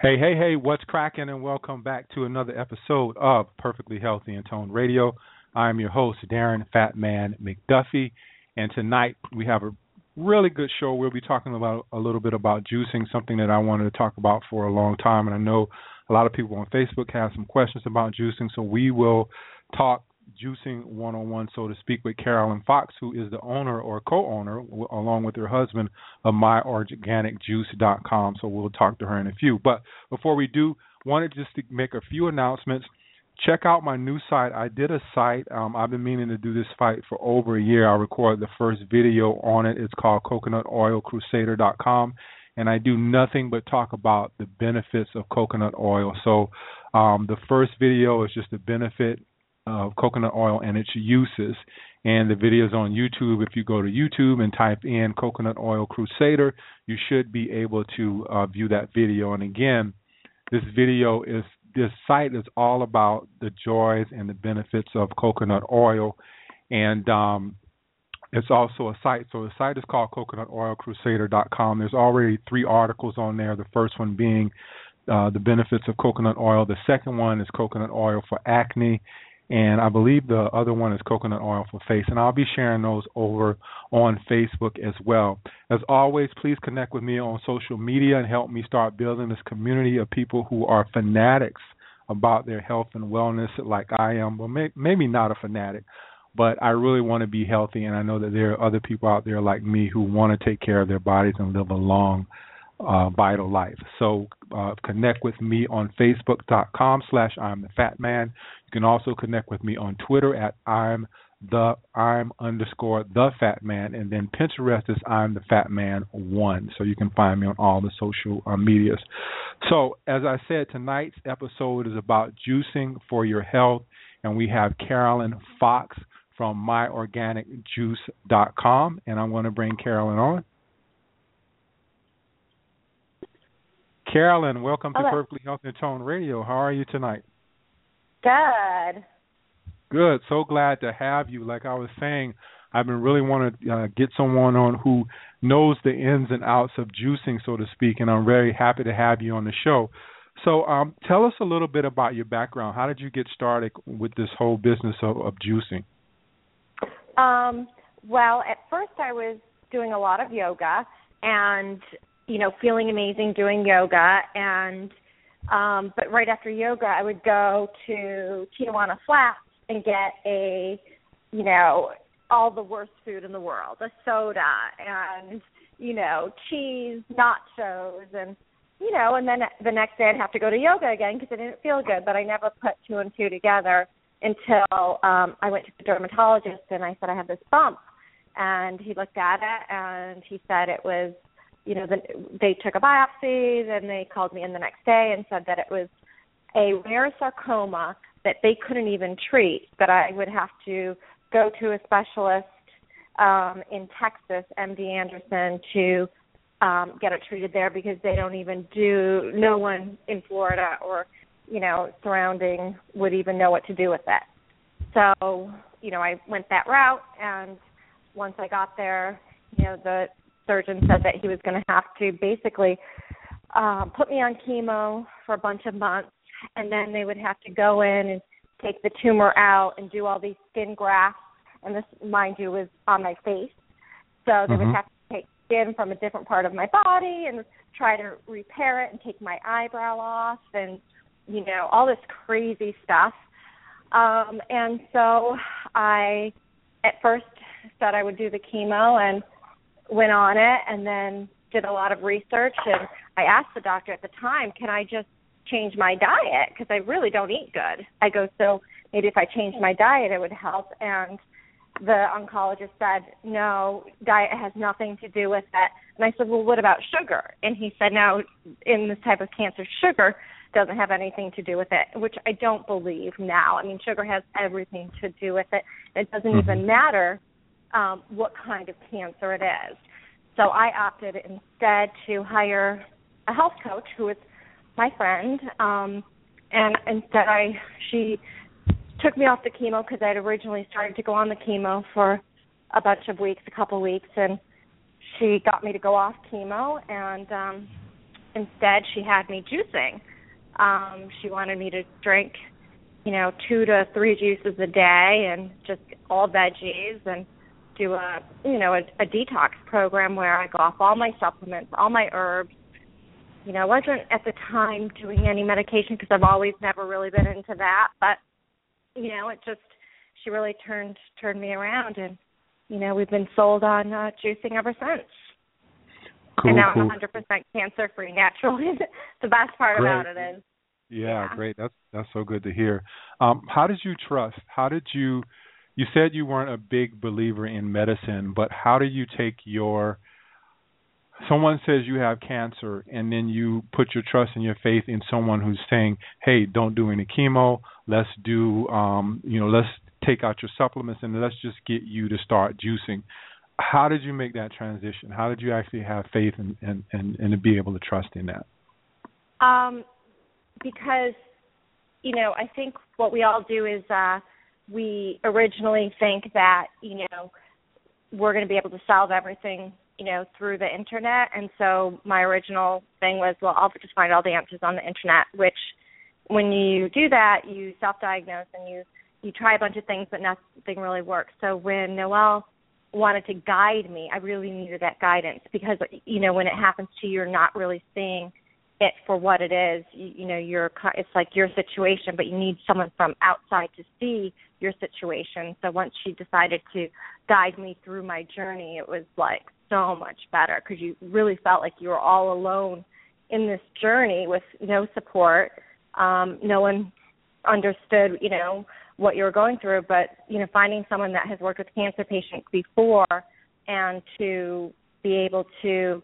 Hey, hey, hey, what's cracking? And welcome back to another episode of Perfectly Healthy and Toned Radio. I'm your host, Darren Fatman McDuffie. And tonight we have a really good show. We'll be talking about a little bit about juicing, something that I wanted to talk about for a long time, and I know a lot of people on Facebook have some questions about juicing. So we will talk juicing one on one, so to speak, with Karolyn Fox, who is the owner or co-owner, w- along with her husband, of MyOrganicJuice.com. So we'll talk to her in a few. But before we do, wanted just to make a few announcements check out my new site. I did a site. Um, I've been meaning to do this fight for over a year. I recorded the first video on it. It's called CoconutOilCrusader.com, and I do nothing but talk about the benefits of coconut oil. So um, the first video is just the benefit of coconut oil and its uses. And the videos on YouTube. If you go to YouTube and type in Coconut Oil Crusader, you should be able to uh, view that video. And again, this video is this site is all about the joys and the benefits of coconut oil, and um, it's also a site. So the site is called CoconutOilCrusader.com. There's already three articles on there. The first one being uh, the benefits of coconut oil. The second one is coconut oil for acne, and I believe the other one is coconut oil for face. And I'll be sharing those over on Facebook as well. As always, please connect with me on social media and help me start building this community of people who are fanatics about their health and wellness, like I am. Well, may, maybe not a fanatic, but I really want to be healthy, and I know that there are other people out there like me who want to take care of their bodies and live a long, uh, vital life. So uh, connect with me on Facebook.com slash I'm the Fat Man. You can also connect with me on Twitter at I'm the I'm underscore the Fat Man, and then Pinterest is I'm the Fat Man one. So you can find me on all the social uh, medias. So as I said, tonight's episode is about juicing for your health, and we have Karolyn Fox from MyOrganicJuice.com, and I'm going to bring Karolyn on. Karolyn, welcome Hello. to Perfectly Healthy and Toned Radio. How are you tonight? Good. Good. So glad to have you. Like I was saying, I've been really wanting to uh, get someone on who knows the ins and outs of juicing, so to speak, and I'm very happy to have you on the show. So, um, tell us a little bit about your background. How did you get started with this whole business of, of juicing? Um, well, at first I was doing a lot of yoga and you know feeling amazing doing yoga. And um but right after yoga I would go to Tijuana Flats and get a you know all the worst food in the world, a soda and you know cheese, nachos and you know and then the next day I'd have to go to yoga again because I didn't feel good, but I never put two and two together until um I went to the dermatologist and I said I have this bump. And he looked at it and he said it was you know the, they took a biopsy then they called me in the next day and said that it was a rare sarcoma that they couldn't even treat that I would have to go to a specialist um in Texas MD Anderson to um get it treated there because they don't even do no one in Florida or you know surrounding would even know what to do with it. So you know I went that route and once I got there you know the surgeon said that he was going to have to basically um put me on chemo for a bunch of months and then they would have to go in and take the tumor out and do all these skin grafts and this mind you was on my face so they Mhm. would have to take skin from a different part of my body and try to repair it and take my eyebrow off and you know all this crazy stuff um and so i at first said i would do the chemo and went on it and then did a lot of research and i asked the doctor at the time can i just change my diet because i really don't eat good i go so maybe if i changed my diet it would help and the oncologist said, no, diet has nothing to do with it. And I said, well, what about sugar? And he said, no, in this type of cancer, sugar doesn't have anything to do with it, which I don't believe now. I mean, sugar has everything to do with it. It doesn't mm-hmm. even matter um, what kind of cancer it is. So I opted instead to hire a health coach who is my friend. Um, and instead, I she took me off the chemo because I'd originally started to go on the chemo for a bunch of weeks, a couple weeks, and she got me to go off chemo, and um, instead she had me juicing. Um, she wanted me to drink, you know, two to three juices a day, and just all veggies, and do a, you know, a, a detox program where I go off all my supplements, all my herbs. You know, I wasn't at the time doing any medication because I've always never really been into that, but you know, it just she really turned turned me around, and you know, we've been sold on uh, juicing ever since. Cool, and now cool. I'm 100% cancer free naturally. the best part great. about it is. Yeah, yeah, great. That's that's so good to hear. Um, how did you trust? How did you? You said you weren't a big believer in medicine, but how do you take your someone says you have cancer and then you put your trust and your faith in someone who's saying hey don't do any chemo. Let's do um you know let's take out your supplements and let's just get you to start juicing. How did you make that transition? How did you actually have faith and and and, and to be able to trust in that? Um because you know i think what we all do is uh we originally think that you know we're going to be able to solve everything you know, through the internet. And so my original thing was, well, I'll just find all the answers on the internet, which when you do that, you self-diagnose and you you try a bunch of things, but nothing really works. So when Noel wanted to guide me, I really needed that guidance because you know when it happens to you, you're not really seeing it for what it is. You, you know, you're it's like your situation, but you need someone from outside to see your situation. So once she decided to guide me through my journey, it was like so much better because you really felt like you were all alone in this journey with no support. Um, no one understood, you know, what you were going through, but you know, finding someone that has worked with cancer patients before and to be able to,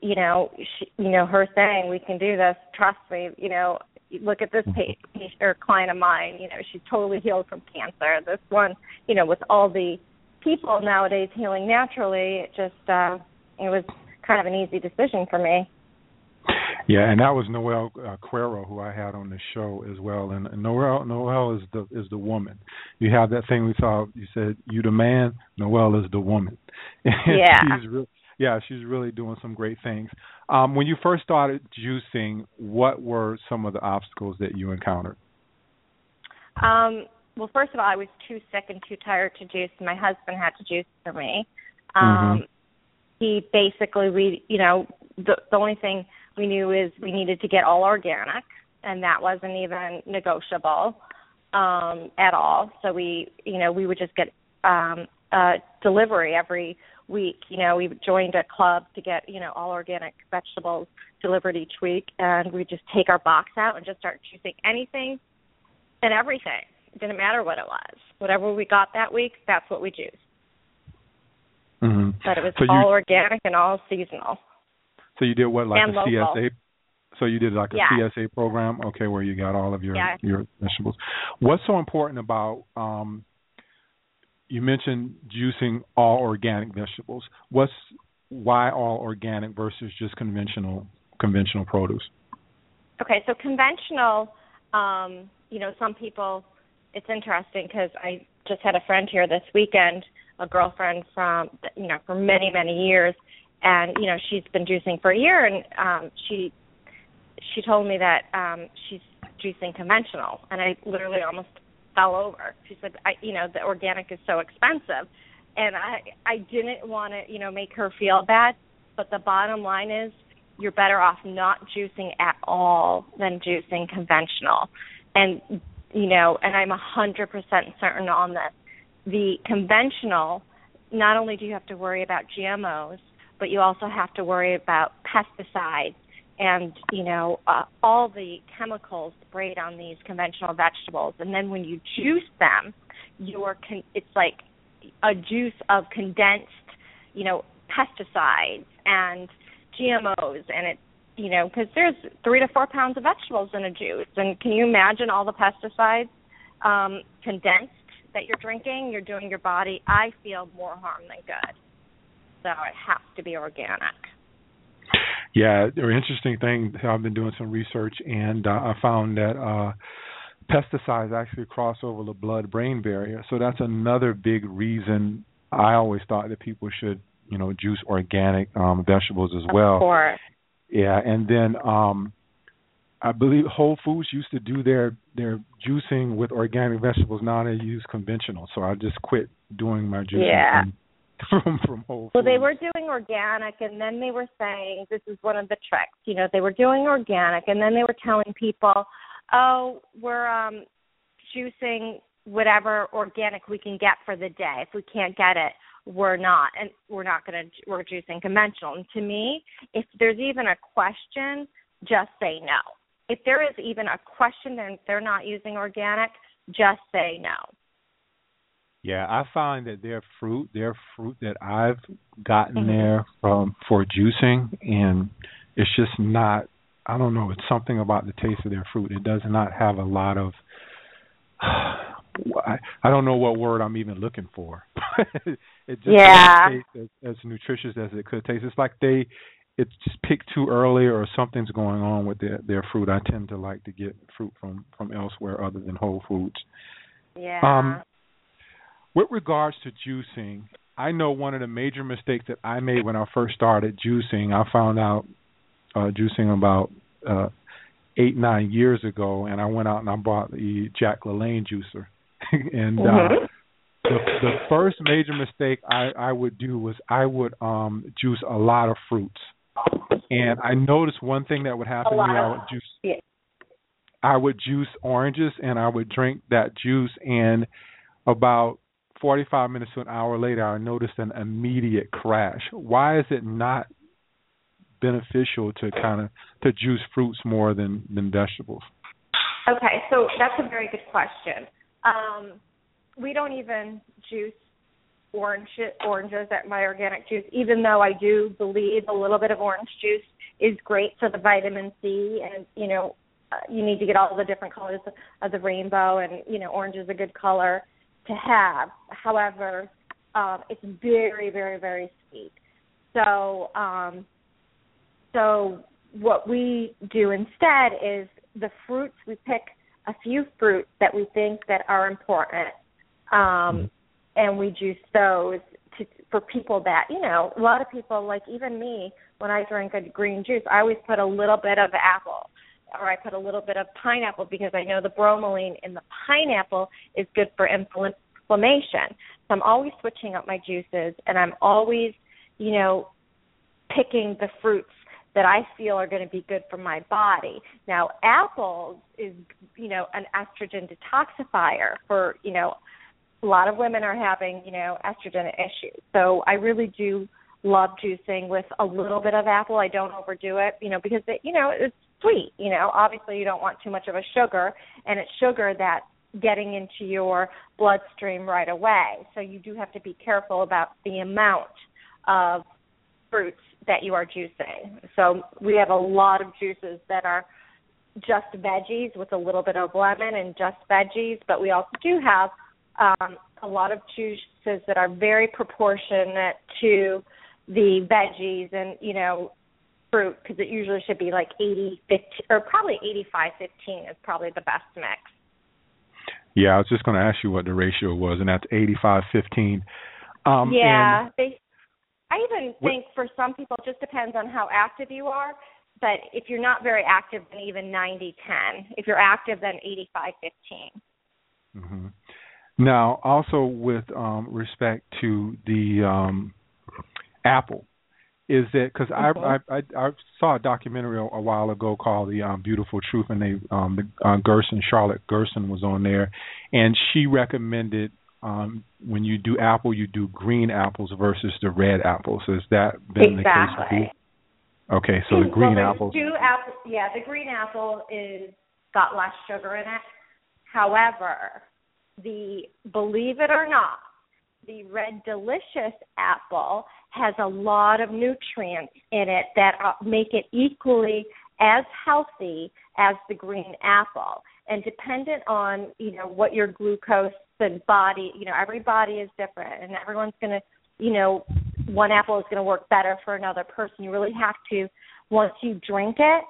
you know, she, you know, her saying, "We can do this. Trust me." You know, look at this patient or client of mine. You know, she's totally healed from cancer. This one, you know, with all the people nowadays healing naturally, it just uh, it was kind of an easy decision for me. Yeah, and that was Noel uh, Cuero who I had on the show as well. And, and Noel Noel is the is the woman. You have that thing we saw. You said you the man. Noel is the woman. Yeah. she's re- yeah, she's really doing some great things. Um, when you first started juicing, what were some of the obstacles that you encountered? Um, well, first of all, I was too sick and too tired to juice. My husband had to juice for me. Um, mm-hmm. He basically, we, you know, the the only thing we knew is we needed to get all organic, and that wasn't even negotiable um, at all. So we, you know, we would just get um, a delivery every week. You know, we joined a club to get, you know, all organic vegetables delivered each week, and we just take our box out and just start choosing anything and everything. It didn't matter what it was. Whatever we got that week, that's what we juiced. Mm-hmm. But it was so all you, organic and all seasonal. So you did what, like and a local. CSA? So you did like a yeah. CSA program, okay, where you got all of your yeah. your vegetables. What's so important about? um You mentioned juicing all organic vegetables. What's why all organic versus just conventional conventional produce? Okay, so conventional, um, you know, some people it's interesting because I just had a friend here this weekend, a girlfriend from you know for many many years, and you know she's been juicing for a year, and um, she she told me that um, she's juicing conventional, and I literally almost fell over. She said, I you know the organic is so expensive, and I I didn't want to you know make her feel bad, but the bottom line is you're better off not juicing at all than juicing conventional. And you know, and I'm a hundred percent certain on this. The conventional, not only do you have to worry about GMOs, but you also have to worry about pesticides and you know uh, all the chemicals sprayed on these conventional vegetables. And then when you juice them, you're con- it's like a juice of condensed, you know, pesticides and GMOs, and it, you know, because there's three to four pounds of vegetables in a juice, and can you imagine all the pesticides um, condensed that you're drinking? You're doing your body, I feel, more harm than good. So it has to be organic. Yeah, the interesting thing. I've been doing some research, and uh, I found that uh, pesticides actually cross over the blood-brain barrier. So that's another big reason I always thought that people should, you know, juice organic um, vegetables as well. Of course. Yeah, and then um I believe Whole Foods used to do their their juicing with organic vegetables. Now they use conventional. So I just quit doing my juicing yeah. from, from from Whole Foods. Well, they were doing organic, and then they were saying this is one of the tricks. You know, they were doing organic, and then they were telling people, "Oh, we're um juicing whatever organic we can get for the day. If we can't get it, we're not, and we're not going to we're juicing conventional." And to me, if there's even a question, just say no if there is even a question and they're not using organic, just say no. Yeah, I find that their fruit, their fruit that I've gotten mm-hmm. there from for juicing, and it's just not. I don't know. It's something about the taste of their fruit. It does not have a lot of. I, I don't know what word I'm even looking for. it just yeah. doesn't taste as, as nutritious as it could taste. It's like they it's picked too early or something's going on with their their fruit. I tend to like to get fruit from from elsewhere other than Whole Foods. Yeah. Um, with regards to juicing, I know one of the major mistakes that I made when I first started juicing. I found out uh, juicing about uh, eight nine years ago, and I went out and I bought the Jack LaLanne juicer, and. Mm-hmm. Uh, the the first major mistake I I would do was I would um juice a lot of fruits and I noticed one thing that would happen to me. I would juice. Yeah. I would juice oranges, and I would drink that juice, and about 45 minutes to an hour later, I noticed an immediate crash. Why is it not beneficial to kind of to juice fruits more than than vegetables? Okay, so that's a very good question. Um, we don't even juice orange oranges at my organic juice, even though I do believe a little bit of orange juice is great for the vitamin C, and you know, uh, you need to get all the different colors of the rainbow, and you know, orange is a good color to have. However, um, it's very, very, very sweet. So, um, so what we do instead is the fruits we pick a few fruits that we think that are important. Um, and we juice those to for people that you know a lot of people like even me when I drink a green juice I always put a little bit of apple or I put a little bit of pineapple because I know the bromelain in the pineapple is good for inflammation. So I'm always switching up my juices and I'm always, you know, picking the fruits that I feel are going to be good for my body. Now, apples is, you know, an estrogen detoxifier for, you know, a lot of women are having, you know, estrogen issues. So I really do love juicing with a little bit of apple. I don't overdo it, you know, because it, you know, it's sweet, you know. Obviously you don't want too much of a sugar and it's sugar that's getting into your bloodstream right away. So you do have to be careful about the amount of fruits that you are juicing. So we have a lot of juices that are just veggies with a little bit of lemon and just veggies, but we also do have um, a lot of juices that are very proportionate to the veggies and you know fruit because it usually should be like 80 15 or probably 85 15 is probably the best mix. Yeah, I was just going to ask you what the ratio was and that's 85 15. Um Yeah, they I even think for some people it just depends on how active you are, but if you're not very active then even 90 10. If you're active then 85 15. Mhm. Now, also with um, respect to the um, Apple, is that because I. I I I saw a documentary a, a while ago called The um, Beautiful Truth, and they um, the uh, Gerson Charlotte Gerson was on there, and she recommended um, when you do apple, you do green apples versus the red apples. Has that been exactly. the case? Okay, so the green well, apples. Apple, yeah, the green apple is got less sugar in it. However, the believe it or not, the red delicious apple has a lot of nutrients in it that uh, make it equally as healthy as the green apple. And dependent on, you know, what your glucose and body, you know, every body is different and everyone's going to, you know, one apple is going to work better for another person. You really have to once you drink it,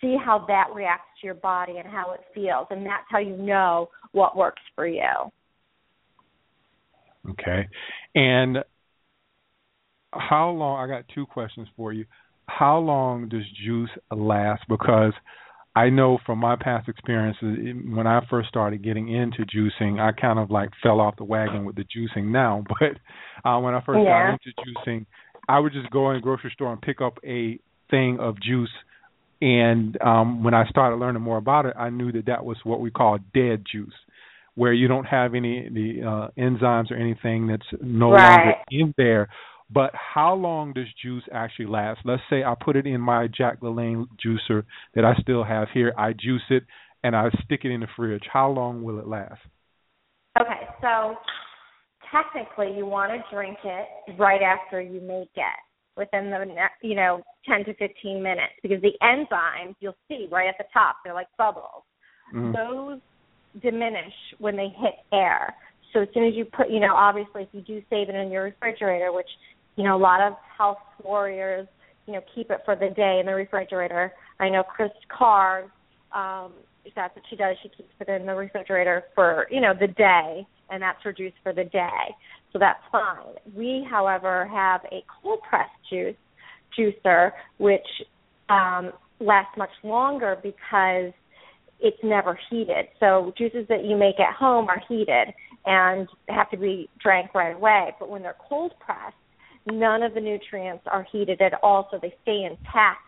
see how that reacts to your body and how it feels and that's how you know what works for you. Okay. And how long I got two questions for you. How long does juice last because I know from my past experiences when I first started getting into juicing, I kind of like fell off the wagon with the juicing now, but uh when I first yeah. got into juicing, I would just go in the grocery store and pick up a thing of juice and um when I started learning more about it, I knew that that was what we call dead juice where you don't have any the uh, enzymes or anything that's no right. longer in there. But how long does juice actually last? Let's say I put it in my Jack LaLanne juicer that I still have here. I juice it and I stick it in the fridge. How long will it last? Okay, so technically you want to drink it right after you make it within the you know 10 to 15 minutes because the enzymes you'll see right at the top they're like bubbles mm-hmm. those diminish when they hit air. So as soon as you put, you know, obviously if you do save it in your refrigerator, which, you know, a lot of health warriors, you know, keep it for the day in the refrigerator. I know Kris Carr, um, that's what she does. She keeps it in the refrigerator for, you know, the day, and that's her juice for the day. So that's fine. We, however, have a cold pressed juice juicer, which um, lasts much longer because it's never heated. So juices that you make at home are heated and have to be drank right away. But when they're cold pressed, none of the nutrients are heated at all, so they stay intact.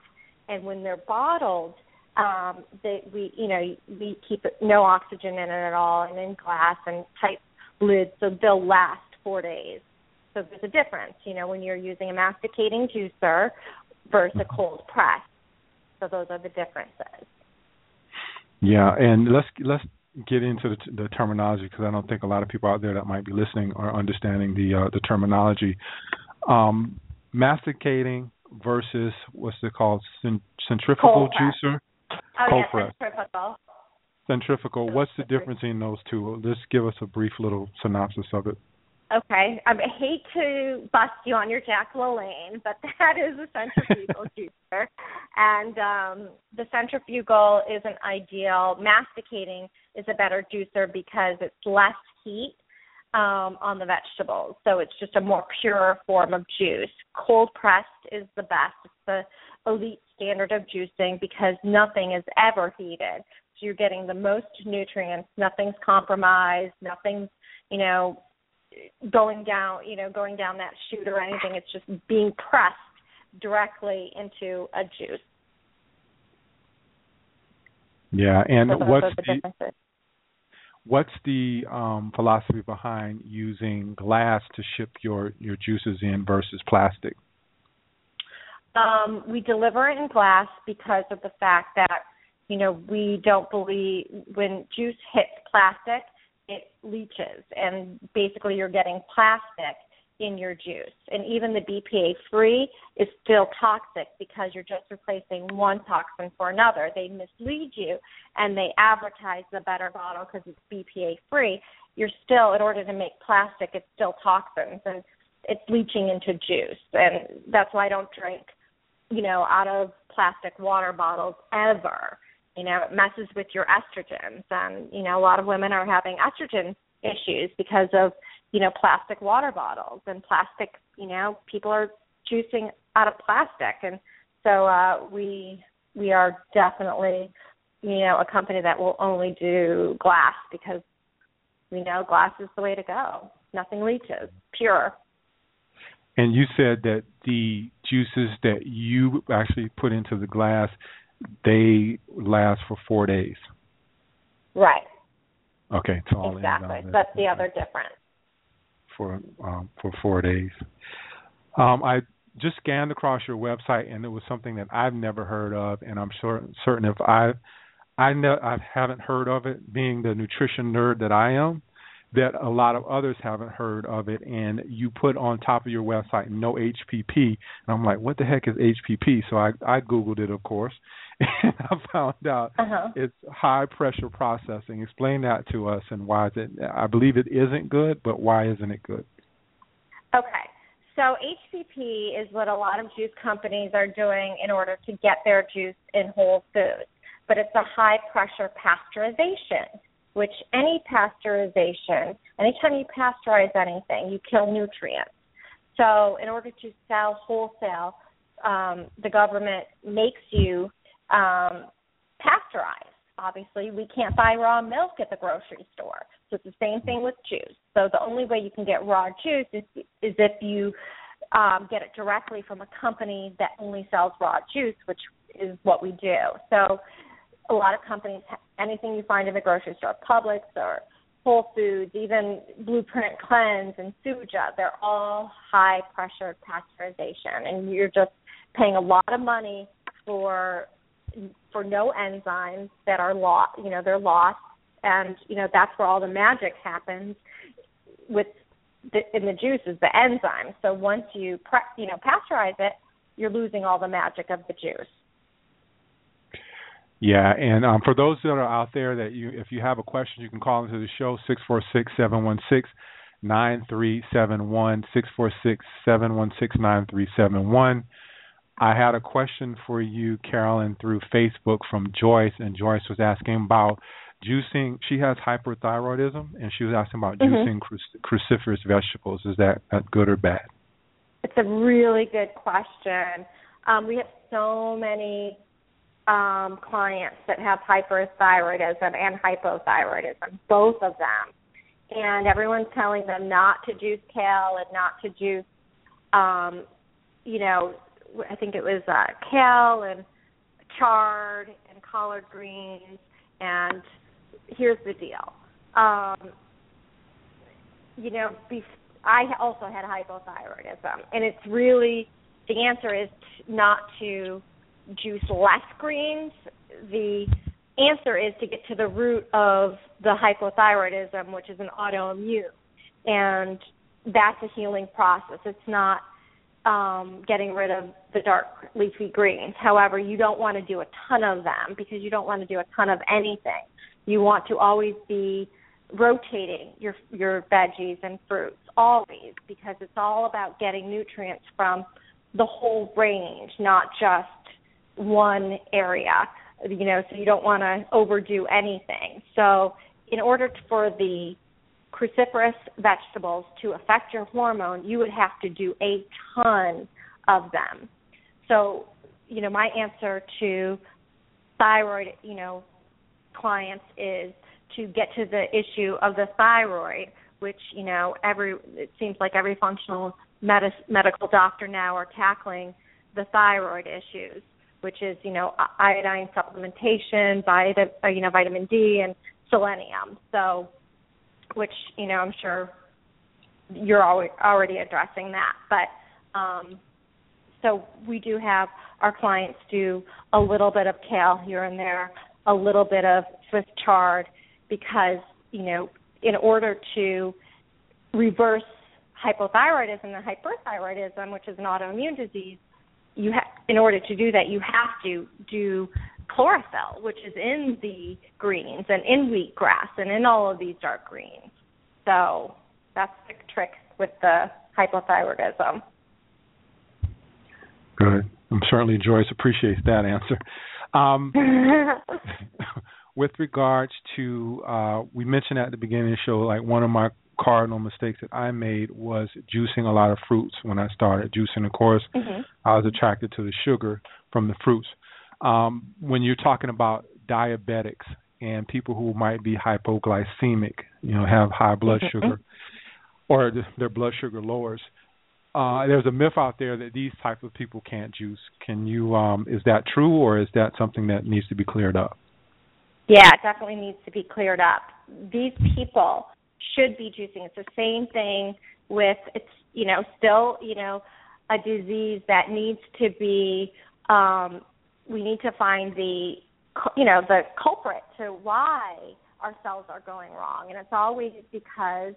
And when they're bottled, um, they, we you know we keep no oxygen in it at all, and in glass and tight lids, so they'll last four days. So there's a difference, you know, when you're using a masticating juicer versus a cold press. So those are the differences. Yeah, and let's let's get into the, the terminology because I don't think a lot of people out there that might be listening are understanding the uh, the terminology. Um, masticating versus what's it called centrifugal Cold juicer. Oh Cold yeah, press. centrifugal. Centrifugal. What's the difference in those two? Just give us a brief little synopsis of it. Okay, I hate to bust you on your Jack LaLanne, but that is a centrifugal juicer, and um, the centrifugal isn't ideal. Masticating is a better juicer because it's less heat um, on the vegetables, so it's just a more pure form of juice. Cold pressed is the best. It's the elite standard of juicing because nothing is ever heated, so you're getting the most nutrients. Nothing's compromised. Nothing's you know going down, you know, going down that chute or anything. It's just being pressed directly into a juice. Yeah, and so what's the, the what's the um, philosophy behind using glass to ship your your juices in versus plastic? Um, we deliver it in glass because of the fact that you know we don't believe when juice hits plastic it leaches and basically you're getting plastic in your juice. And even the BPA free is still toxic because you're just replacing one toxin for another. They mislead you and they advertise the better bottle because it's BPA free. You're still, in order to make plastic, it's still toxins and it's leaching into juice. And that's why I don't drink, you know, out of plastic water bottles ever you know, it messes with your estrogens. And, you know, a lot of women are having estrogen issues because of, you know, plastic water bottles and plastic, you know, people are juicing out of plastic. And so uh we we are definitely, you know, a company that will only do glass because we know glass is the way to go. Nothing leaches. Pure. And you said that the juices that you actually put into the glass they last for four days. Right. Okay, so exactly. That's the other difference. For um, for four days. Um, I just scanned across your website, and it was something that I've never heard of, and I'm sure certain if I I know I haven't heard of it, being the nutrition nerd that I am, that a lot of others haven't heard of it, and you put on top of your website no HPP, and I'm like, what the heck is HPP? So I I googled it, of course, I found out uh-huh. it's high pressure processing. Explain that to us, and why is it? I believe it isn't good, but why isn't it good? Okay. So HPP is what a lot of juice companies are doing in order to get their juice in whole foods, but it's a high pressure pasteurization which any pasteurization, anytime you pasteurize anything, you kill nutrients. So, in order to sell wholesale, um, the government makes you um, pasteurize. Obviously, we can't buy raw milk at the grocery store. So, it's the same thing with juice. So, the only way you can get raw juice is, is if you um, get it directly from a company that only sells raw juice, which is what we do. So, a lot of companies, anything you find in the grocery store, Publix or Whole Foods, even Blueprint Cleanse and Suja, they're all high pressure pasteurization, and you're just paying a lot of money for for no enzymes that are lost. You know, they're lost, and you know that's where all the magic happens with the, in the juice is the enzymes. So once you pre- you know pasteurize it, you're losing all the magic of the juice. Yeah, and um, for those that are out there that you, if you have a question, you can call into the show six four six seven one six nine three seven one six four six seven one six nine three seven one. I had a question for you, Karolyn, through Facebook from Joyce, and Joyce was asking about juicing. She has hyperthyroidism, and she was asking about mm-hmm. juicing cruciferous vegetables. Is that good or bad? It's a really good question. Um, we have so many um, clients that have hyperthyroidism and hypothyroidism, both of them. And everyone's telling them not to juice kale and not to juice, um, you know, I think it was uh, kale and chard and collard greens. And here's the deal. Um, you know, bef- I also had hypothyroidism, and it's really the answer is not to juice less greens, the answer is to get to the root of the hypothyroidism, which is an autoimmune. And that's a healing process. It's not um, getting rid of the dark leafy greens. However, you don't want to do a ton of them because you don't want to do a ton of anything. You want to always be rotating your your veggies and fruits always because it's all about getting nutrients from the whole range, not just one area, you know, so you don't want to overdo anything. So, in order for the cruciferous vegetables to affect your hormone, you would have to do a ton of them. So, you know, my answer to thyroid, you know, clients is to get to the issue of the thyroid, which, you know, every it seems like every functional medis, medical doctor now are tackling the thyroid issues which is you know iodine supplementation, vitamin uh, you know vitamin D and selenium. So, which you know I'm sure you're already addressing that, but um, so we do have our clients do a little bit of kale here and there, a little bit of Swiss chard, because you know in order to reverse hypothyroidism and hyperthyroidism, which is an autoimmune disease, you have in order to do that you have to do chlorophyll which is in the greens and in wheatgrass and in all of these dark greens so that's the trick with the hypothyroidism good i'm certainly joyce appreciates that answer um, with regards to uh, we mentioned at the beginning of the show like one of my cardinal mistakes that I made was juicing a lot of fruits when I started juicing. Of course, mm-hmm. I was attracted to the sugar from the fruits. Um, when you're talking about diabetics and people who might be hypoglycemic, you know, have high blood mm-hmm. sugar, or their blood sugar lowers. Uh, there's a myth out there that these type of people can't juice. Can you? Um, is that true, or is that something that needs to be cleared up? Yeah, it definitely needs to be cleared up. These people should be juicing. It's the same thing with it's you know still you know a disease that needs to be um we need to find the you know the culprit to why our cells are going wrong. And it's always because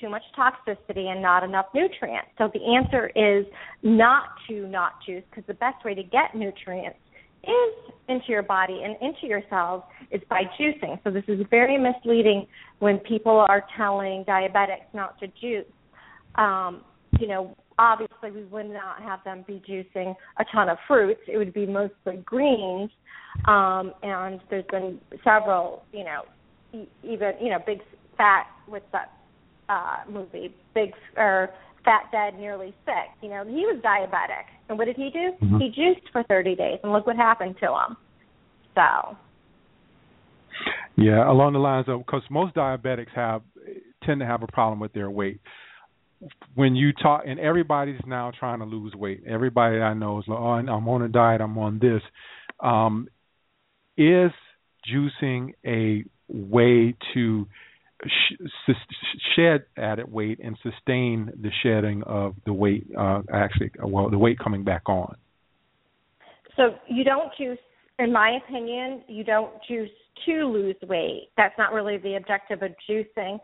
too much toxicity and not enough nutrients. So the answer is not to not juice because the best way to get nutrients is into your body and into your cells is by juicing. So this is very misleading when people are telling diabetics not to juice. Um, you know, obviously we would not have them be juicing a ton of fruits. It would be mostly greens. Um, and there's been several, you know, even you know, big fat. What's that uh, movie? Big or Fat Dead, Nearly Sick. You know, he was diabetic, and what did he do? Mm-hmm. He juiced for 30 days, and look what happened to him. So. Yeah, along the lines of because most diabetics have tend to have a problem with their weight. When you talk, and everybody's now trying to lose weight. Everybody I know is like, oh, I'm on a diet. I'm on this. Um, is juicing a way to sh- shed added weight and sustain the shedding of the weight uh, actually well the weight coming back on so you don't juice in my opinion you don't juice to lose weight that's not really the objective of juicing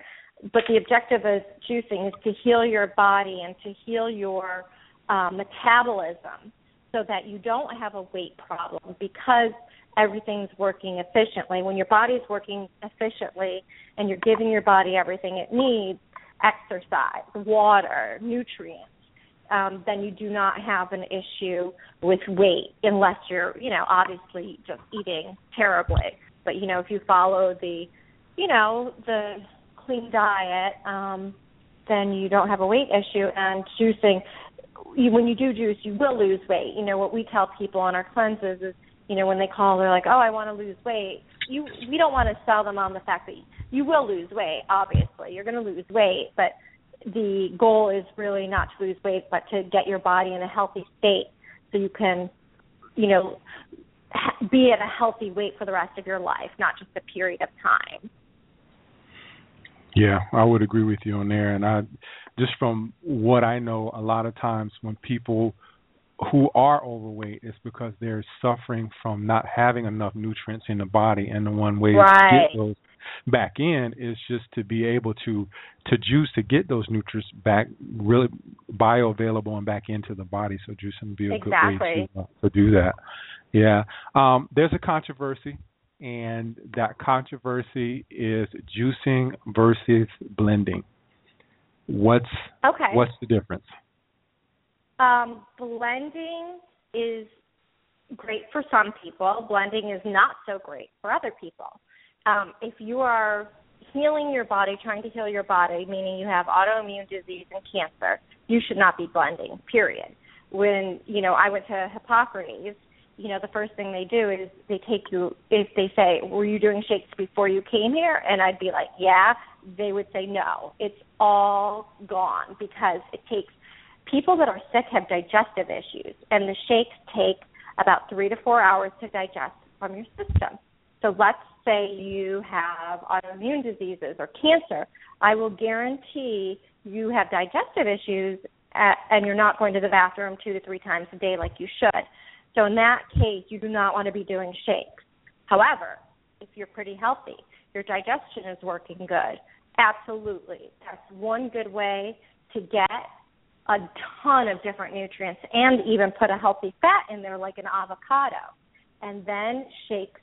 but the objective of juicing is to heal your body and to heal your uh, metabolism so that you don't have a weight problem because everything's working efficiently. When your body's working efficiently and you're giving your body everything it needs, exercise, water, nutrients, um, then you do not have an issue with weight unless you're, you know, obviously just eating terribly. But you know, if you follow the, you know, the clean diet, um, then you don't have a weight issue. And juicing, you, when you do juice, you will lose weight. You know what we tell people on our cleanses is you know when they call they're like oh i want to lose weight you we don't want to sell them on the fact that you will lose weight obviously you're going to lose weight but the goal is really not to lose weight but to get your body in a healthy state so you can you know be at a healthy weight for the rest of your life not just a period of time yeah i would agree with you on there. And i just from what i know a lot of times when people who are overweight is because they're suffering from not having enough nutrients in the body. And the one way right. to get those back in is just to be able to to juice to get those nutrients back really bioavailable and back into the body. So juicing would be a exactly. good way to, uh, to do that. Yeah. Um there's a controversy and that controversy is juicing versus blending what's okay what's the difference um, blending is great for some people. Blending is not so great for other people. Um, if you are healing your body, trying to heal your body, meaning you have autoimmune disease and cancer, you should not be blending. Period. When you know I went to Hippocrates, you know the first thing they do is they take you. If they say, "Were you doing shakes before you came here?" and I'd be like, "Yeah," they would say, "No, it's all gone because it takes people that are sick have digestive issues, and the shakes take about three to four hours to digest from your system. So let's say you have autoimmune diseases or cancer, I will guarantee you have digestive issues at, and you're not going to the bathroom two to three times a day like you should. So in that case, you do not want to be doing shakes. However, if you're pretty healthy, your digestion is working good, absolutely. That's one good way to get a ton of different nutrients and even put a healthy fat in there like an avocado. And then shakes,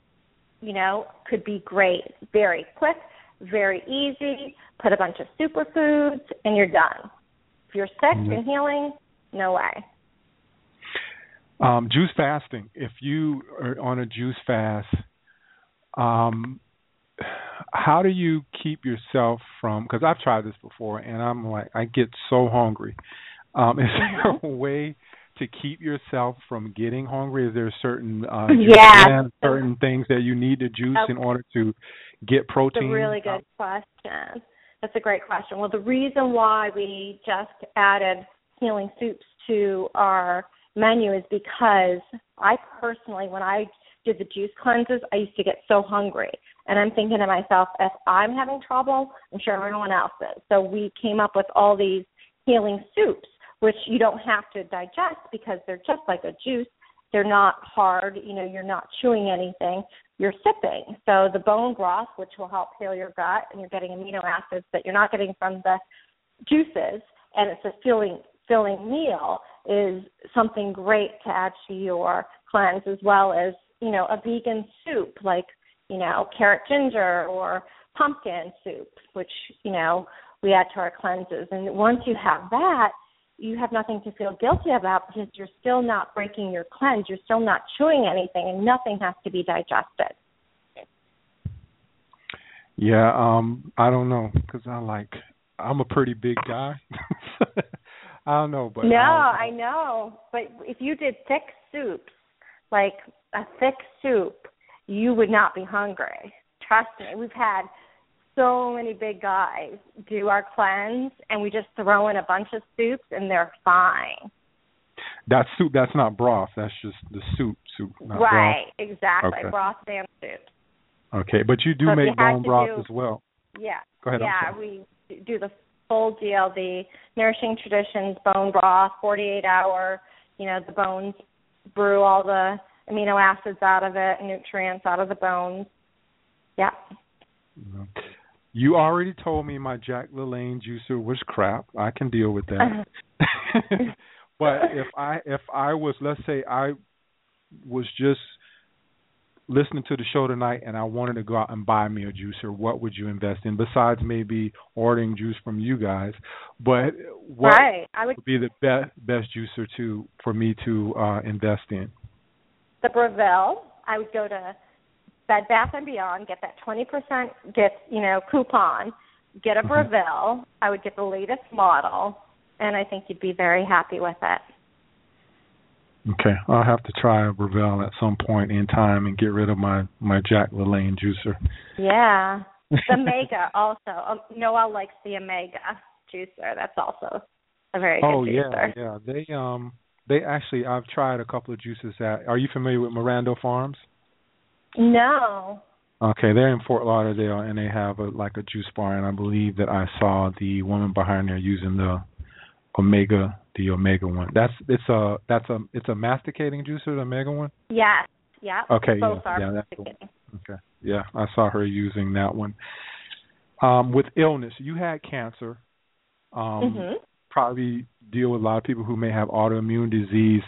you know, could be great. Very quick, very easy. Put a bunch of superfoods and you're done. If you're sick mm-hmm. and healing, no way. Um, juice fasting. If you are on a juice fast, um, how do you keep yourself from? Because I've tried this before, and I'm like, I get so hungry, um, is there a way to keep yourself from getting hungry? Is there certain uh, yeah. certain things that you need to juice okay. in order to get protein? That's a really good question. That's a great question. Well, the reason why we just added healing soups to our menu is because I personally, when I did the juice cleanses, I used to get so hungry. And I'm thinking to myself, if I'm having trouble, I'm sure everyone else is. So we came up with all these healing soups which you don't have to digest because they're just like a juice they're not hard. You know, you're not chewing anything. You're sipping. So the bone broth, which will help heal your gut, and you're getting amino acids that you're not getting from the juices, and it's a filling filling meal, is something great to add to your cleanse, as well as you know a vegan soup like you know carrot ginger or pumpkin soup, which you know we add to our cleanses. And once you have that, you have nothing to feel guilty about because you're still not breaking your cleanse. You're still not chewing anything, and nothing has to be digested. Yeah, um, I don't know because I like I'm a pretty big guy. I don't know, but no, I, I know. But if you did thick soups, like a thick soup, you would not be hungry. Trust me. We've had so many big guys do our cleanse, and we just throw in a bunch of soups, and they're fine. That soup, that's not broth. That's just the soup, soup, not right, broth. exactly. Okay. Broth and soup. Okay, but you do So make bone broth do- as well. Yeah. Go ahead. Yeah, we do the full the Nourishing Traditions bone broth, 48 hour, you know, the bones brew all the amino acids out of it, nutrients out of the bones. Yeah. You already told me my Jack LaLanne juicer was crap. I can deal with that. but if I if I was let's say I was just listening to the show tonight and I wanted to go out and buy me a juicer, what would you invest in besides maybe ordering juice from you guys? But what right. I would would be the best best juicer to for me to uh invest in? the Breville. I would go to Bed Bath and Beyond, get that 20% gift, you know, coupon, get a. Breville. I would get the latest model, and I think you'd be very happy with it. Okay, I'll have to try a Breville at some point in time and get rid of my my Jack LaLanne juicer. Yeah. The Mega also. Um, Noel likes the Omega juicer. That's also a very oh good yeah, juicer. yeah. yeah. They um they actually I've tried a couple of juices at. Are you familiar with Miranda Farms? No. Okay, they're in Fort Lauderdale and they have a like a juice bar and I believe that I saw the woman behind there using the Omega the Omega one. That's it's a that's a it's a masticating juicer, the Omega one? Yes. Yeah. Okay, Both yeah, yeah, that's. Okay. Yeah, I saw her using that one. Um, with illness, you had cancer. Um, Mhm. Probably deal with a lot of people who may have autoimmune disease.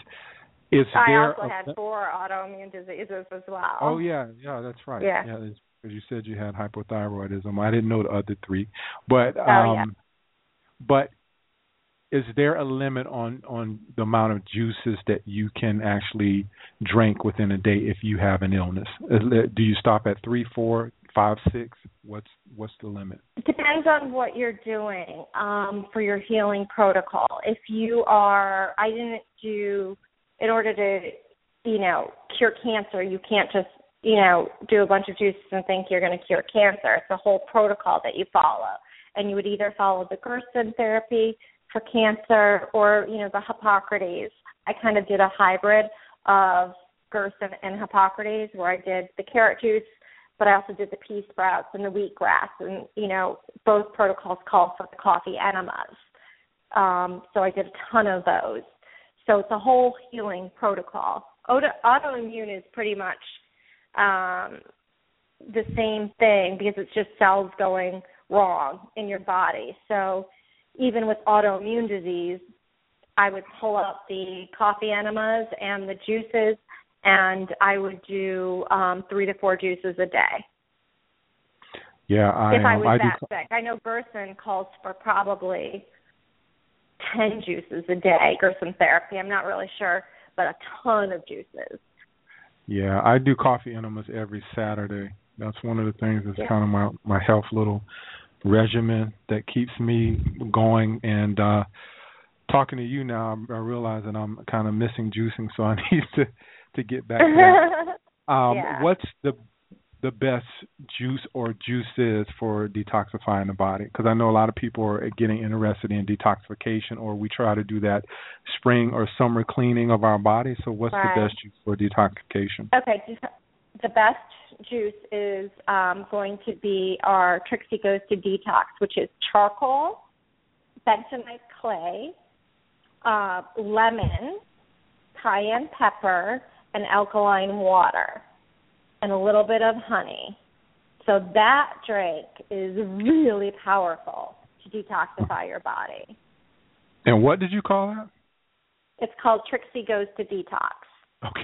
Is I there? also a- had four autoimmune diseases as well. oh yeah, yeah, that's right. Yeah. because you said you had hypothyroidism. I didn't know the other three, but um, Oh, yeah. but is there a limit on on the amount of juices that you can actually drink within a day if you have an illness? Do you stop at three, four, five, six? What's what's the limit? It depends on what you're doing um, for your healing protocol. If you are, I didn't do, in order to, you know, cure cancer, you can't just, you know, do a bunch of juices and think you're going to cure cancer. It's a whole protocol that you follow. And you would either follow the Gerson therapy for cancer or, you know, the Hippocrates. I kind of did a hybrid of Gerson and Hippocrates where I did the carrot juice but I also did the pea sprouts and the wheatgrass, and you know both protocols call for the coffee enemas. Um, so I did a ton of those. So it's a whole healing protocol. Auto, autoimmune is pretty much um, the same thing because it's just cells going wrong in your body. So even with autoimmune disease, I would pull up the coffee enemas and the juices and I would do um three to four juices a day Yeah, I if I was I that do. sick. I know Gerson calls for probably ten juices a day, Gerson therapy. I'm not really sure, but a ton of juices. Yeah, I do coffee enemas every Saturday. That's one of the things that's Yeah. kind of my my health little regimen that keeps me going. And uh talking to you now, I I realize that I'm kind of missing juicing, so I need to to get back to that. Um, Yeah. What's the the best juice or juices for detoxifying the body? Because I know a lot of people are getting interested in detoxification, or we try to do that spring or summer cleaning of our body. So, what's Right. the best juice for detoxification? Okay, the best juice is um, going to be our Trixie Goes to Detox, which is charcoal, bentonite clay, uh, lemon, cayenne pepper, and alkaline water and a little bit of honey. So that drink is really powerful to detoxify your body. And what did you call that? It's called Trixie Goes to Detox. Okay.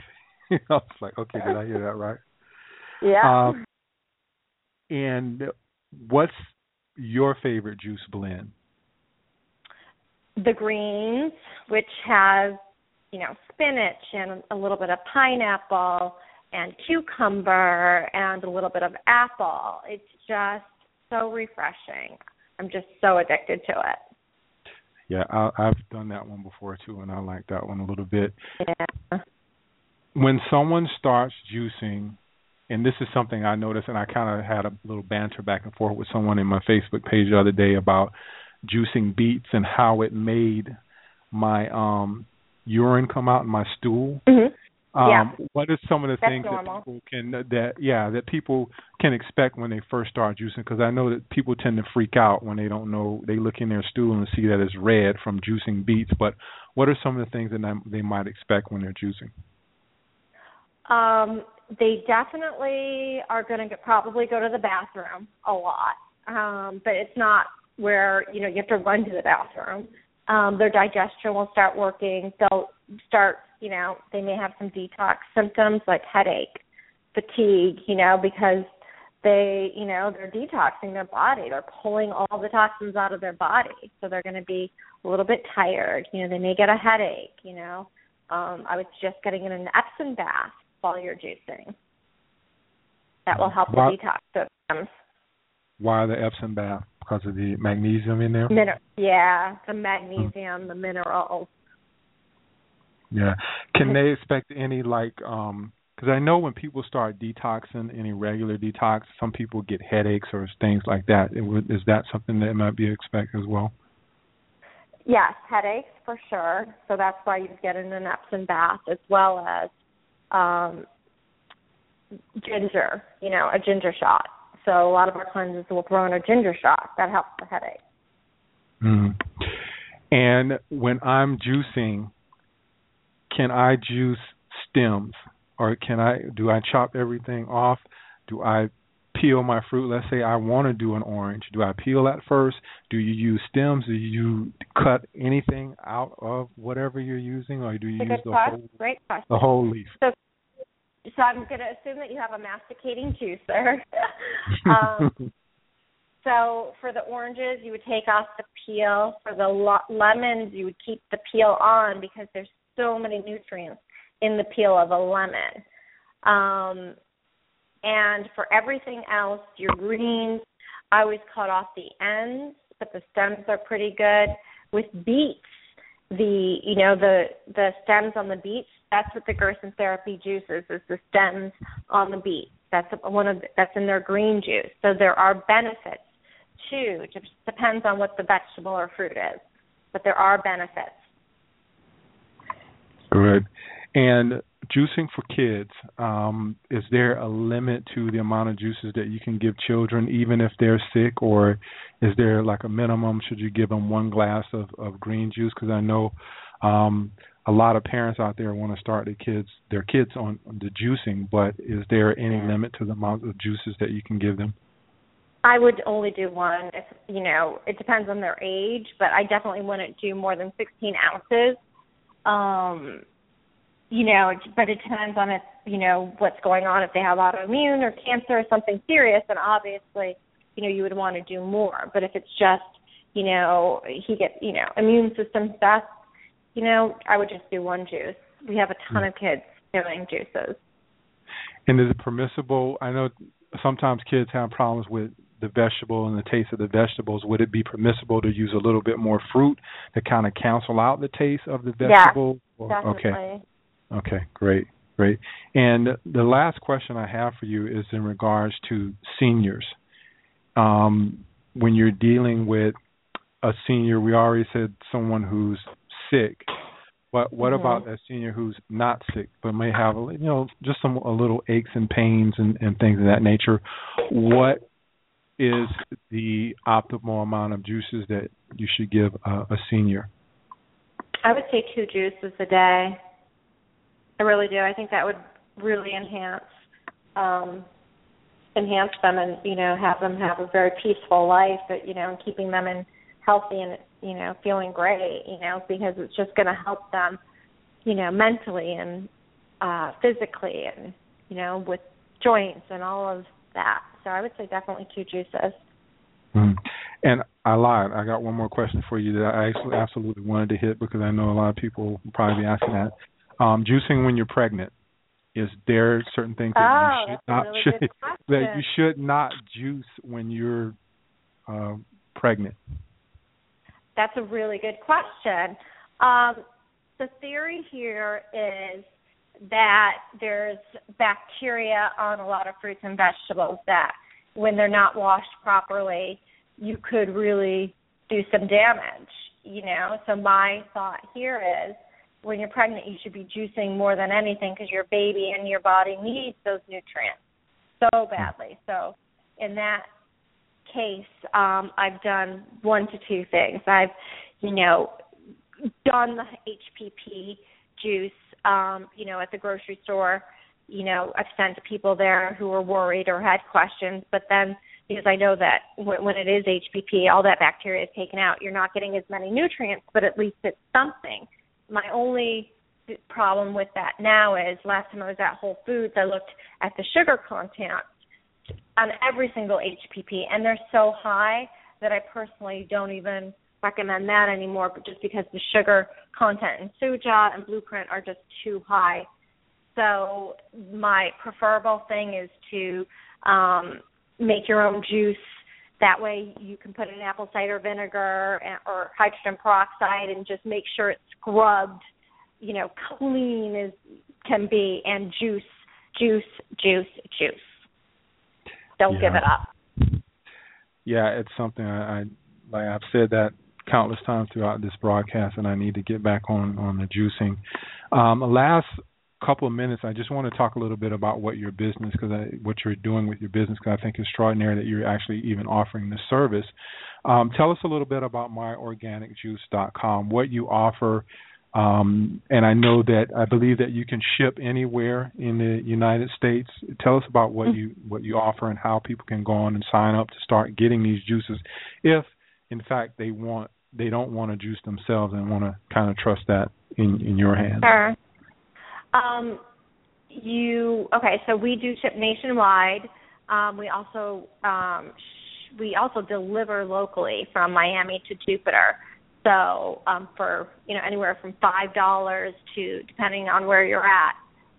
I was like, okay, did I hear that right? Yeah. Um, and what's your favorite juice blend? The greens, which has, you know, spinach and a little bit of pineapple and cucumber and a little bit of apple. It's just so refreshing. I'm just so addicted to it. Yeah, I, I've done that one before too, and I like that one a little bit. Yeah. When someone starts juicing, and this is something I noticed, and I kind of had a little banter back and forth with someone in my Facebook page the other day about juicing beets and how it made my um urine come out in my stool. Mm-hmm. Um, Yeah. What are some of the That's things that people can that yeah that people can expect when they first start juicing? Because I know that people tend to freak out when they don't know. They look in their stool and see that it's red from juicing beets. But what are some of the things that they might expect when they're juicing? Um, they definitely are going to probably go to the bathroom a lot, um, but it's not where you know you have to run to the bathroom. Um, their digestion will start working. They'll start, you know, they may have some detox symptoms like headache, fatigue, you know, because they, you know, they're detoxing their body. They're pulling all the toxins out of their body, so they're going to be a little bit tired. You know, they may get a headache. You know, um, I was just getting in an Epsom bath while you're juicing. That will help Wow. the detox symptoms. Why the Epsom bath? Because of the magnesium in there. Yeah, the magnesium, the minerals. Yeah. Can they expect any like um because I know when people start detoxing, any regular detox, some people get headaches or things like that. Would, is that something that might be expected as well? Yes, headaches for sure. So that's why you get in an Epsom bath as well as um ginger, you know, a ginger shot. So a lot of our cleanses will throw in a ginger shot. That helps the headache. Mm. And when I'm juicing, can I juice stems or can I do I chop everything off? Do I peel my fruit? Let's say I want to do an orange. Do I peel that first? Do you use stems? Do you cut anything out of whatever you're using or do you use the whole Great question. the whole leaf? So, so I'm going to assume that you have a masticating juicer. um, so for the oranges, you would take off the peel. For the lo- lemons, you would keep the peel on because there's so many nutrients in the peel of a lemon. Um, and for everything else, your greens, I always cut off the ends, but the stems are pretty good. With beets, the you know the the stems on the beets, that's what the Gerson therapy juice is, is the stems on the beets. That's one of the, that's in their green juice. So there are benefits too. It just depends on what the vegetable or fruit is, but there are benefits. Good. And juicing for kids, um, is there a limit to the amount of juices that you can give children, even if they're sick, or is there like a minimum? Should you give them one glass of, of green juice? Because I know um, a lot of parents out there want to start their kids their kids on the juicing, but is there any limit to the amount of juices that you can give them? I would only do one if you know, it depends on their age, but I definitely wouldn't do more than 16 ounces. Um you know, but it depends on if, you know, what's going on if they have autoimmune or cancer or something serious and obviously, you know, you would want to do more. But if it's just, you know, he gets, you know, immune system stuff, you know, I would just do one juice. We have a ton of kids doing juices. And is it permissible? I know sometimes kids have problems with the vegetable and the taste of the vegetables. Would it be permissible to use a little bit more fruit to kind of cancel out the taste of the Yeah, vegetable? Or- Definitely. Okay. Okay, great, great. And the last question I have for you is in regards to seniors. Um, when you're dealing with a senior, we already said someone who's sick. But what Mhm. about that senior who's not sick but may have a, you know just some a little aches and pains and, and things of that nature? What is the optimal amount of juices that you should give a, a senior? I would say two juices a day. I really do. I think that would really enhance um enhance them and you know have them have a very peaceful life but you know and keeping them in healthy and you know feeling great you know because it's just going to help them you know mentally and uh physically and you know with joints and all of that so i would say definitely two juices mm. and i lied i got one more question for you that i actually absolutely wanted to hit because i know a lot of people will probably be asking that um juicing when you're pregnant is there certain things that oh, you should not really should, that you should not juice when you're uh, pregnant? That's a really good question. Um, the theory here is that there's bacteria on a lot of fruits and vegetables that, when they're not washed properly, you could really do some damage. You know, so my thought here is when you're pregnant, you should be juicing more than anything because your baby and your body needs those nutrients so badly. So in that case, um, I've done one to two things. I've, you know, done the HPP juice, um, you know, at the grocery store. You know, I've sent people there who were worried or had questions, but then because I know that when, when it is HPP, all that bacteria is taken out. You're not getting as many nutrients, but at least it's something my only problem with that now is last time I was at Whole Foods, I looked at the sugar content on every single HPP, and they're so high that I personally don't even recommend that anymore, but just because the sugar content in Suja and Blueprint are just too high. So my preferable thing is to um, make your own juice that way, you can put in apple cider vinegar or hydrogen peroxide and just make sure it's scrubbed, you know, clean as can be, and juice, juice, juice, juice. Don't yeah. give it up. Yeah, it's something I, I like. I've said that countless times throughout this broadcast, and I need to get back on on the juicing. Um, last couple of minutes, I just want to talk a little bit about what your business, because what you're doing with your business, because I think it's extraordinary that you're actually even offering this service. Um, tell us a little bit about myorganicjuice.com, what you offer, um, and I know that I believe that you can ship anywhere in the United States. Tell us about what you what you offer and how people can go on and sign up to start getting these juices, if in fact they want they don't want to juice themselves and want to kind of trust that in in your hands. Sure. Um, you okay? So we do ship nationwide. Um, we also um, sh- we also deliver locally from Miami to Jupiter. So um, for you know anywhere from five dollars to depending on where you're at,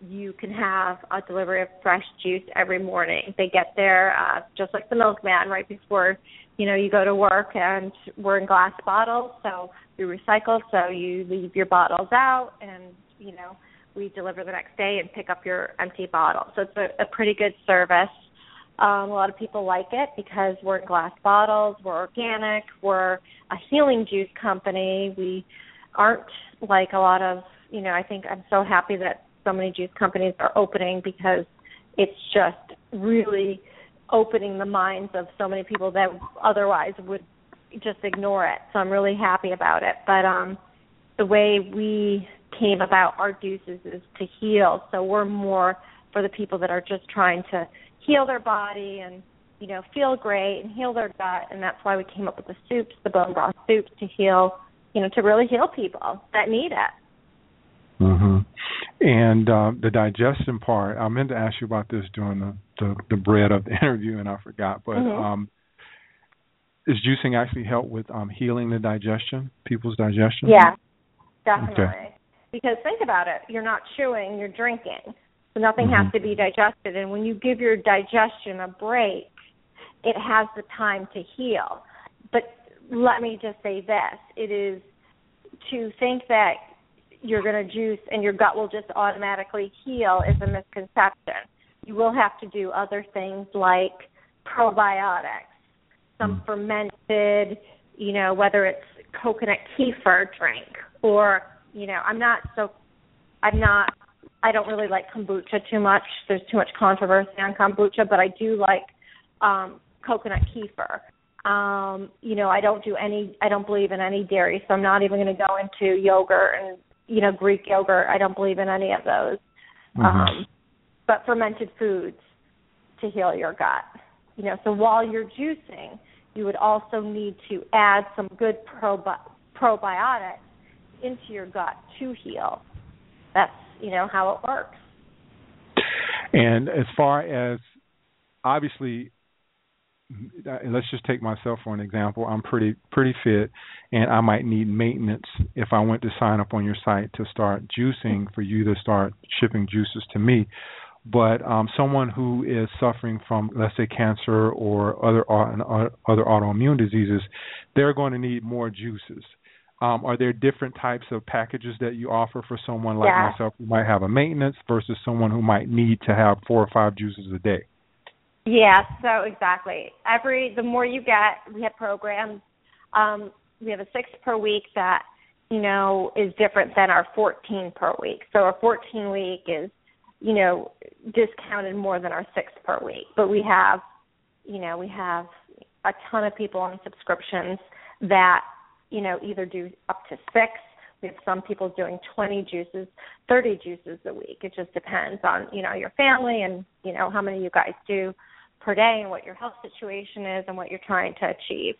you can have a delivery of fresh juice every morning. They get there uh, just like the milkman right before you know you go to work, and we're in glass bottles, so we recycle. So you leave your bottles out, and you know we deliver the next day and pick up your empty bottle. So it's a, a pretty good service. Um, a lot of people like it because we're in glass bottles, we're organic, we're a healing juice company. We aren't like a lot of, you know, I think I'm so happy that so many juice companies are opening because it's just really opening the minds of so many people that otherwise would just ignore it. So I'm really happy about it. But um the way we came about our juices is to heal. So we're more for the people that are just trying to heal their body and you know feel great and heal their gut, and that's why we came up with the soups, the bone broth soups, to heal, you know, to really heal people that need it. Mhm. And uh, the digestion part, I meant to ask you about this during the the, the bread of the interview, and I forgot. But mm-hmm. um, is juicing actually help with um, healing the digestion, people's digestion? Yeah, definitely. Okay. Because think about it, you're not chewing, you're drinking. So nothing mm-hmm. has to be digested. And when you give your digestion a break, it has the time to heal. But let me just say this it is to think that you're going to juice and your gut will just automatically heal is a misconception. You will have to do other things like probiotics, some mm. fermented, you know, whether it's coconut kefir drink or you know, I'm not so I'm not I don't really like kombucha too much. There's too much controversy on kombucha, but I do like um coconut kefir. Um, you know, I don't do any I don't believe in any dairy, so I'm not even going to go into yogurt and you know, Greek yogurt. I don't believe in any of those. Mm-hmm. Um, but fermented foods to heal your gut. You know, so while you're juicing, you would also need to add some good probi- probiotics into your gut to heal. That's you know how it works. And as far as obviously let's just take myself for an example. I'm pretty pretty fit, and I might need maintenance if I went to sign up on your site to start juicing for you to start shipping juices to me. But um, someone who is suffering from, let's say, cancer or other other autoimmune diseases, they're going to need more juices. Um, are there different types of packages that you offer for someone like yeah. myself who might have a maintenance versus someone who might need to have four or five juices a day? Yeah, so exactly. Every the more you get, we have programs. Um, we have a six per week that you know is different than our 14 per week. So our 14 week is you know discounted more than our six per week. But we have you know we have a ton of people on subscriptions that you know either do up to six. We have some people doing 20 juices, 30 juices a week. It just depends on you know your family and you know how many you guys do per day and what your health situation is and what you're trying to achieve.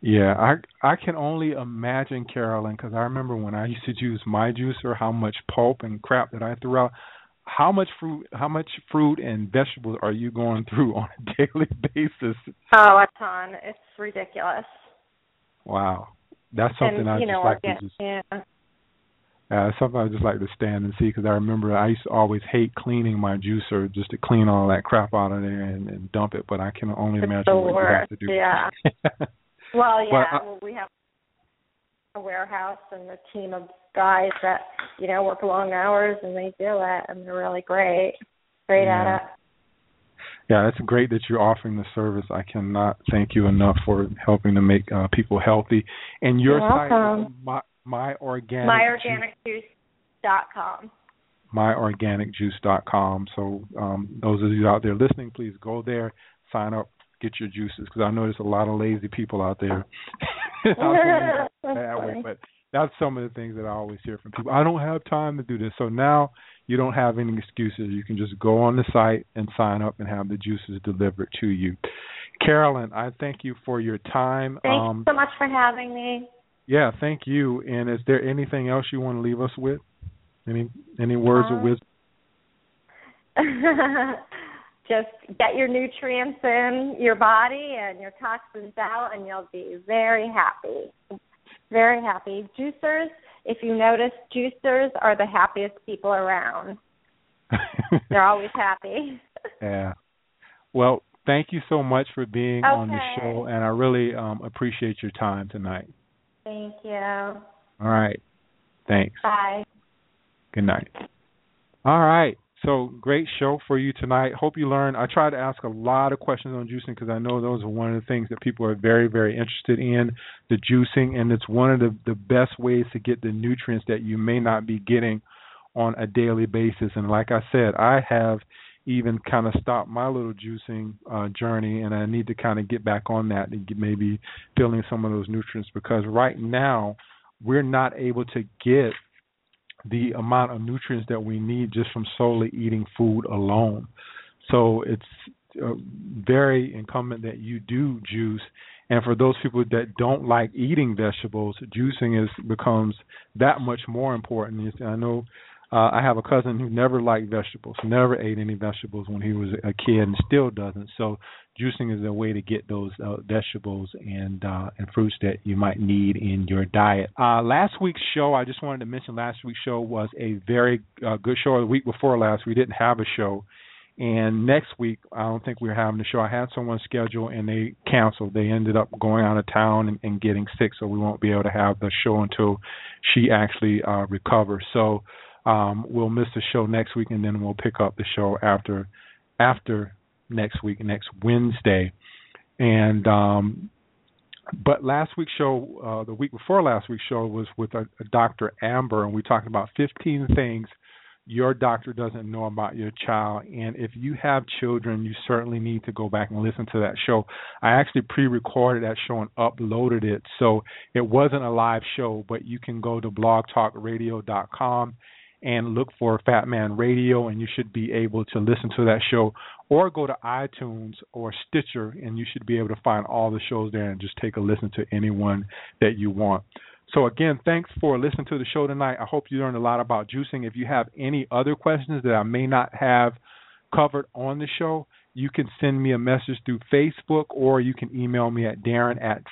Yeah, I I can only imagine Karolyn because I remember when I used to juice my juicer, how much pulp and crap that I threw out. How much fruit, how much fruit and vegetables are you going through on a daily basis? Oh, a ton. It's ridiculous. Wow, that's something and, I just know, like again, to just yeah. Uh, something I just like to stand and see because I remember I used to always hate cleaning my juicer just to clean all that crap out of there and, and dump it. But I can only it's imagine what worst. you have to do. Yeah. well, yeah. But, uh, well, we have a warehouse and a team of guys that you know work long hours and they do it and they're really great, great Yeah. at it. Yeah, it's great that you're offering the service. I cannot thank you enough for helping to make uh, people healthy. And your site, welcome. my, my organic MyOrganicJuice.com. myorganicjuice.com. So um, those of you out there listening, please go there, sign up, get your juices because I know there's a lot of lazy people out there. That way, but that's some of the things that I always hear from people. I don't have time to do this. So now you don't have any excuses. You can just go on the site and sign up and have the juices delivered to you. Karolyn, I thank you for your time. Thanks um, so much for having me. yeah, thank you. And is there anything else you want to leave us with? Any any words of Um, wisdom? Just get your nutrients in your body and your toxins out, and you'll be very happy. Very happy. Juicers, if you notice, juicers are the happiest people around. They're always happy. yeah. Well, thank you so much for being on the show, and I really um, appreciate your time tonight. Thank you. All right. Thanks. Bye. Good night. All right. So great show for you tonight. Hope you learned. I try to ask a lot of questions on juicing because I know those are one of the things that people are very, very interested in, the juicing, and it's one of the the best ways to get the nutrients that you may not be getting on a daily basis. And like I said, I have even kind of stopped my little juicing uh, journey, and I need to kind of get back on that and get, maybe filling some of those nutrients because right now we're not able to get the amount of nutrients that we need just from solely eating food alone. So it's uh, very incumbent that you do juice. And for those people that don't like eating vegetables, juicing is becomes that much more important. I know uh, I have a cousin who never liked vegetables, never ate any vegetables when he was a kid, and still doesn't. So juicing is a way to get those uh, vegetables and uh, and fruits that you might need in your diet. Uh, last week's show, I just wanted to mention last week's show was a very uh, good show. The week before last, we didn't have a show. And next week, I don't think we're having a show. I had someone scheduled and they canceled. They ended up going out of town and, and getting sick, so we won't be able to have the show until she actually uh, recovers. So um, we'll miss the show next week, and then we'll pick up the show after after next week, next Wednesday. And um, but last week's show, uh, the week before last week's show was with a, a Dr. Amber, and we talked about 15 things your doctor doesn't know about your child. And if you have children, you certainly need to go back and listen to that show. I actually pre recorded that show and uploaded it. So it wasn't a live show, but you can go to blogtalkradio.com and look for Fat Man Radio, and you should be able to listen to that show. Or go to iTunes or Stitcher, and you should be able to find all the shows there and just take a listen to anyone that you want. So again, thanks for listening to the show tonight. I hope you learned a lot about juicing. If you have any other questions that I may not have covered on the show, you can send me a message through Facebook or you can email me at Darren at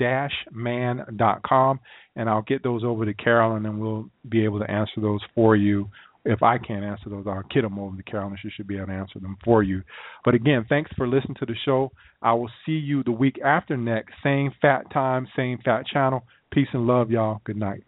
fat-man.com and I'll get those over to Karolyn and we'll be able to answer those for you. If I can't answer those, I'll kid them over to Karolyn. She should be able to answer them for you. But again, thanks for listening to the show. I will see you the week after next. Same fat time, same fat channel. Peace and love, y'all. Good night.